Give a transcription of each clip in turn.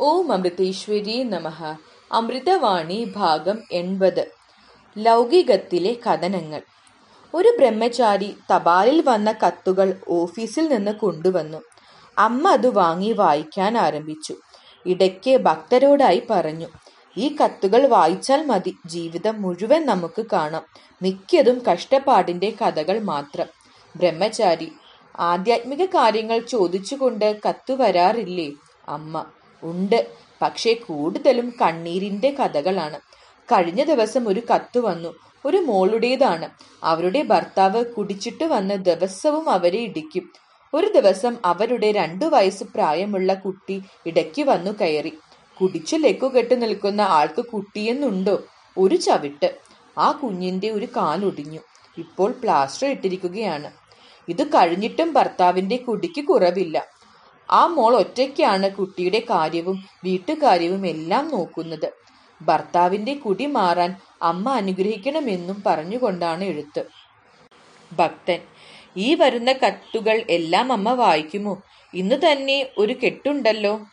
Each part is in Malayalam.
ഓം അമൃതേശ്വരി നമഹ അമൃതവാണി ഭാഗം എൺപത്. ലൗകികത്തിലെ കഥനങ്ങൾ. ഒരു ബ്രഹ്മചാരി തപാലിൽ വന്ന കത്തുകൾ ഓഫീസിൽ നിന്ന് കൊണ്ടുവന്നു. അമ്മ അത് വാങ്ങി വായിക്കാൻ ആരംഭിച്ചു. ഇടയ്ക്ക് ഭക്തരോടായി പറഞ്ഞു ഈ കത്തുകൾ വായിച്ചാൽ മതി. ജീവിതം മുഴുവൻ നമുക്ക് കാണാം. മിക്കതും കഷ്ടപ്പാടിന്റെ കഥകൾ മാത്രം. ബ്രഹ്മചാരി ആധ്യാത്മിക കാര്യങ്ങൾ ചോദിച്ചുകൊണ്ട് കത്തു വരാറില്ലേ? അമ്മ ഉണ്ട്. പക്ഷേ കൂടുതലും കണ്ണീരിന്റെ കഥകളാണ്. കഴിഞ്ഞ ദിവസം ഒരു കത്ത് വന്നു. ഒരു മോളുടേതാണ്. അവരുടെ ഭർത്താവ് കുടിച്ചിട്ട് വന്ന് ദിവസവും അവരെ ഇടിക്കും. ഒരു ദിവസം അവരുടെ രണ്ടു വയസ്സ് പ്രായമുള്ള കുട്ടി ഇടയ്ക്ക് വന്നു കയറി. കുടിച്ചു ലെക്കുകെട്ട് നിൽക്കുന്ന ആൾക്ക് കുട്ടിയെന്നുണ്ടോ? ഒരു ചവിട്ട്. ആ കുഞ്ഞിന്റെ ഒരു കാലൊടിഞ്ഞു. ഇപ്പോൾ പ്ലാസ്റ്റർ ഇട്ടിരിക്കുകയാണ്. ഇത് കഴിഞ്ഞിട്ടും ഭർത്താവിന്റെ കുടിക്ക് കുറവില്ല. ആ മോൾ ഒറ്റയ്ക്കാണ് കുട്ടിയുടെ കാര്യവും വീട്ടുകാര്യവും എല്ലാം നോക്കുന്നത്. ഭർത്താവിന്റെ കുടി മാറാൻ അമ്മ അനുഗ്രഹിക്കണമെന്നും പറഞ്ഞുകൊണ്ടാണ് എഴുത്ത്. ഭക്തൻ ഈ വരുന്ന കത്തുകൾ എല്ലാം അമ്മ വായിക്കുമോ? ഇന്ന് തന്നെ ഒരു കെട്ടുണ്ടല്ലോ.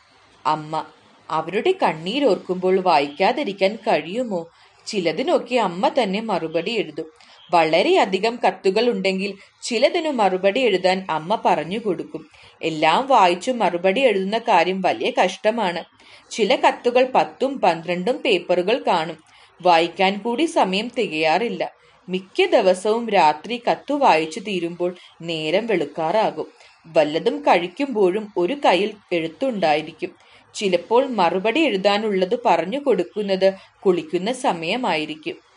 അമ്മ അവരുടെ കണ്ണീരോർക്കുമ്പോൾ വായിക്കാതിരിക്കാൻ കഴിയുമോ? ചിലതിനൊക്കെ അമ്മ തന്നെ മറുപടി എഴുതും. വളരെയധികം കത്തുകൾ ഉണ്ടെങ്കിൽ ചിലതിനു മറുപടി എഴുതാൻ അമ്മ പറഞ്ഞു കൊടുക്കും. എല്ലാം വായിച്ചു മറുപടി എഴുതുന്ന കാര്യം വലിയ കഷ്ടമാണ്. ചില കത്തുകൾ പത്തും പന്ത്രണ്ടും പേപ്പറുകൾ കാണും. വായിക്കാൻ കൂടി സമയം തികയാറില്ല. മിക്ക ദിവസവും രാത്രി കത്തു വായിച്ചു തീരുമ്പോൾ നേരം വെളുക്കാറാകും. വല്ലതും കഴിക്കുമ്പോഴും ഒരു കയ്യിൽ എഴുത്തുണ്ടായിരിക്കും. ചിലപ്പോൾ മറുപടി എഴുതാനുള്ളത് പറഞ്ഞു കൊടുക്കുന്നത് കുളിക്കുന്ന സമയമായിരിക്കും.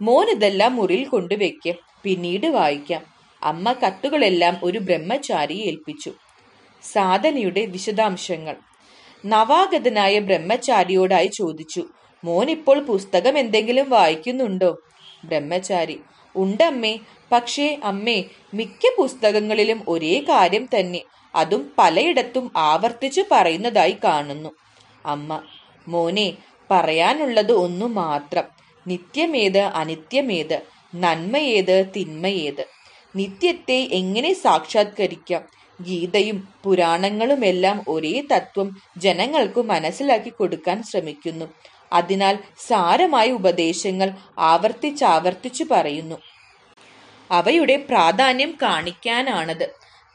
മോൻ ഇതെല്ലാം മുറിയിൽ കൊണ്ടുവയ്ക്ക്. പിന്നീട് വായിക്കാം. അമ്മ കത്തുകളെല്ലാം ഒരു ബ്രഹ്മചാരിയെ ഏൽപ്പിച്ചു. സാധനയുടെ വിശദാംശങ്ങൾ. നവാഗതനായ ബ്രഹ്മചാരിയോടായി ചോദിച്ചു മോൻ ഇപ്പോൾ പുസ്തകം എന്തെങ്കിലും വായിക്കുന്നുണ്ടോ? ബ്രഹ്മചാരി ഉണ്ടമ്മേ പക്ഷേ അമ്മേ മിക്ക പുസ്തകങ്ങളിലും ഒരേ കാര്യം തന്നെ അതും പലയിടത്തും ആവർത്തിച്ചു പറയുന്നതായി കാണുന്നു. അമ്മ മോനെ പറയാനുള്ളത് ഒന്നു മാത്രം. നിത്യമേത് അനിത്യമേത് നന്മയേത് തിന്മയേത്. നിത്യത്തെ എങ്ങനെ സാക്ഷാത്കരിക്കാം? ഗീതയും പുരാണങ്ങളുമെല്ലാം ഒരേ തത്വം ജനങ്ങൾക്ക് മനസ്സിലാക്കി കൊടുക്കാൻ ശ്രമിക്കുന്നു. അതിനാൽ സാരമായ ഉപദേശങ്ങൾ ആവർത്തിച്ചാവർത്തിച്ചു പറയുന്നു. അവയുടെ പ്രാധാന്യം കാണിക്കാനാണത്.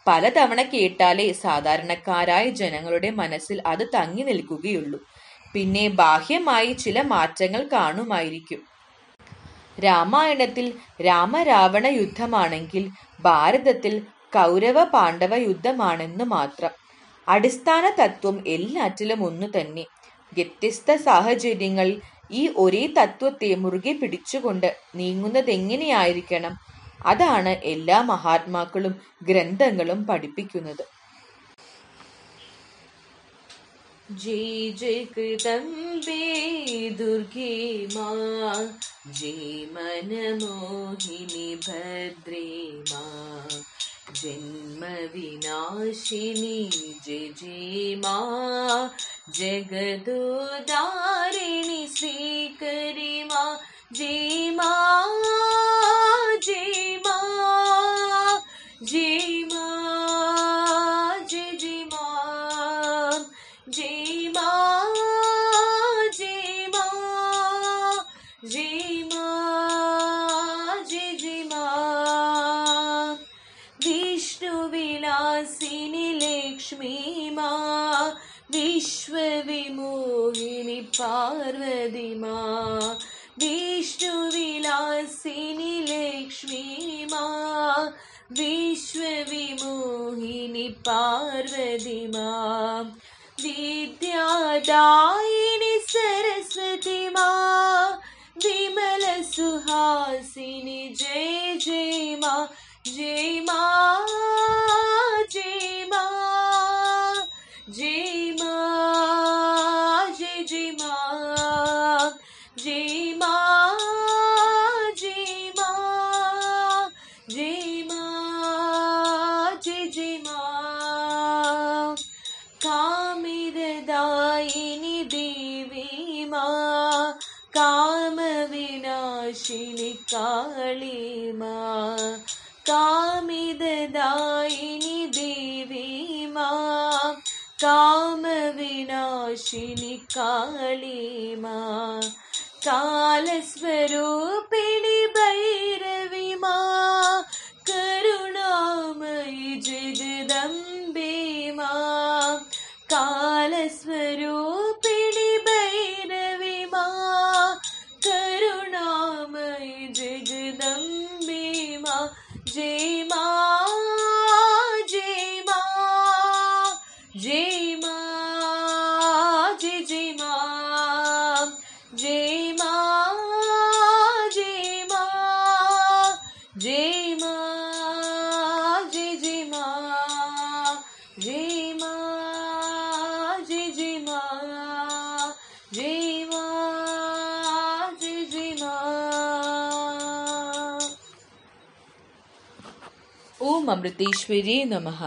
പലതവണ കേട്ടാലേ സാധാരണക്കാരായ ജനങ്ങളുടെ മനസ്സിൽ അത് തങ്ങി നിൽക്കുകയുള്ളൂ. പിന്നെ ബാഹ്യമായി ചില മാറ്റങ്ങൾ കാണുമായിരിക്കും. രാമായണത്തിൽ രാമരാവണ യുദ്ധമാണെങ്കിൽ ഭാരതത്തിൽ കൗരവ പാണ്ഡവ യുദ്ധമാണെന്ന് മാത്രം. അടിസ്ഥാന തത്വം എല്ലാറ്റിലും ഒന്നു തന്നെ. വ്യത്യസ്ത സാഹചര്യങ്ങൾ ഈ ഒരേ തത്വത്തെ മുറുകെ പിടിച്ചുകൊണ്ട് നീങ്ങുന്നത് എങ്ങനെയായിരിക്കണം? അതാണ് എല്ലാ മഹാത്മാക്കളും ഗ്രന്ഥങ്ങളും പഠിപ്പിക്കുന്നത്. जय जय कृतम्बे दुर्गे मा जय मनमोहिनि भद्रे मा। जन्मविनाशिनि जय जय मा जगदोदारिणि श्रीकरि मा। जय मा जय विष्णुविलासिनि लक्ष्मी मा विश्वविमोहिनि पार्वती मा विष्णुविलासिनि लक्ष्मी मा विश्वविमोहिनि पार्वती मा विद्यादायिनि सरस्वती मा विमलसुहासिनि जय जय मा जय मा जय मा जय मा जय जय मा जय मा जय मा जय मा जय जय मा। देवी मा कामविनाशिनि काली मा। कामिददायिनि देवी मा कामविनाशिनि काली मा कालस्वरूपिणि भैरवि मा करुणामयि जगदम्बे मा कालस्वरूप ഓം അമൃതേശ്വരി നമഃ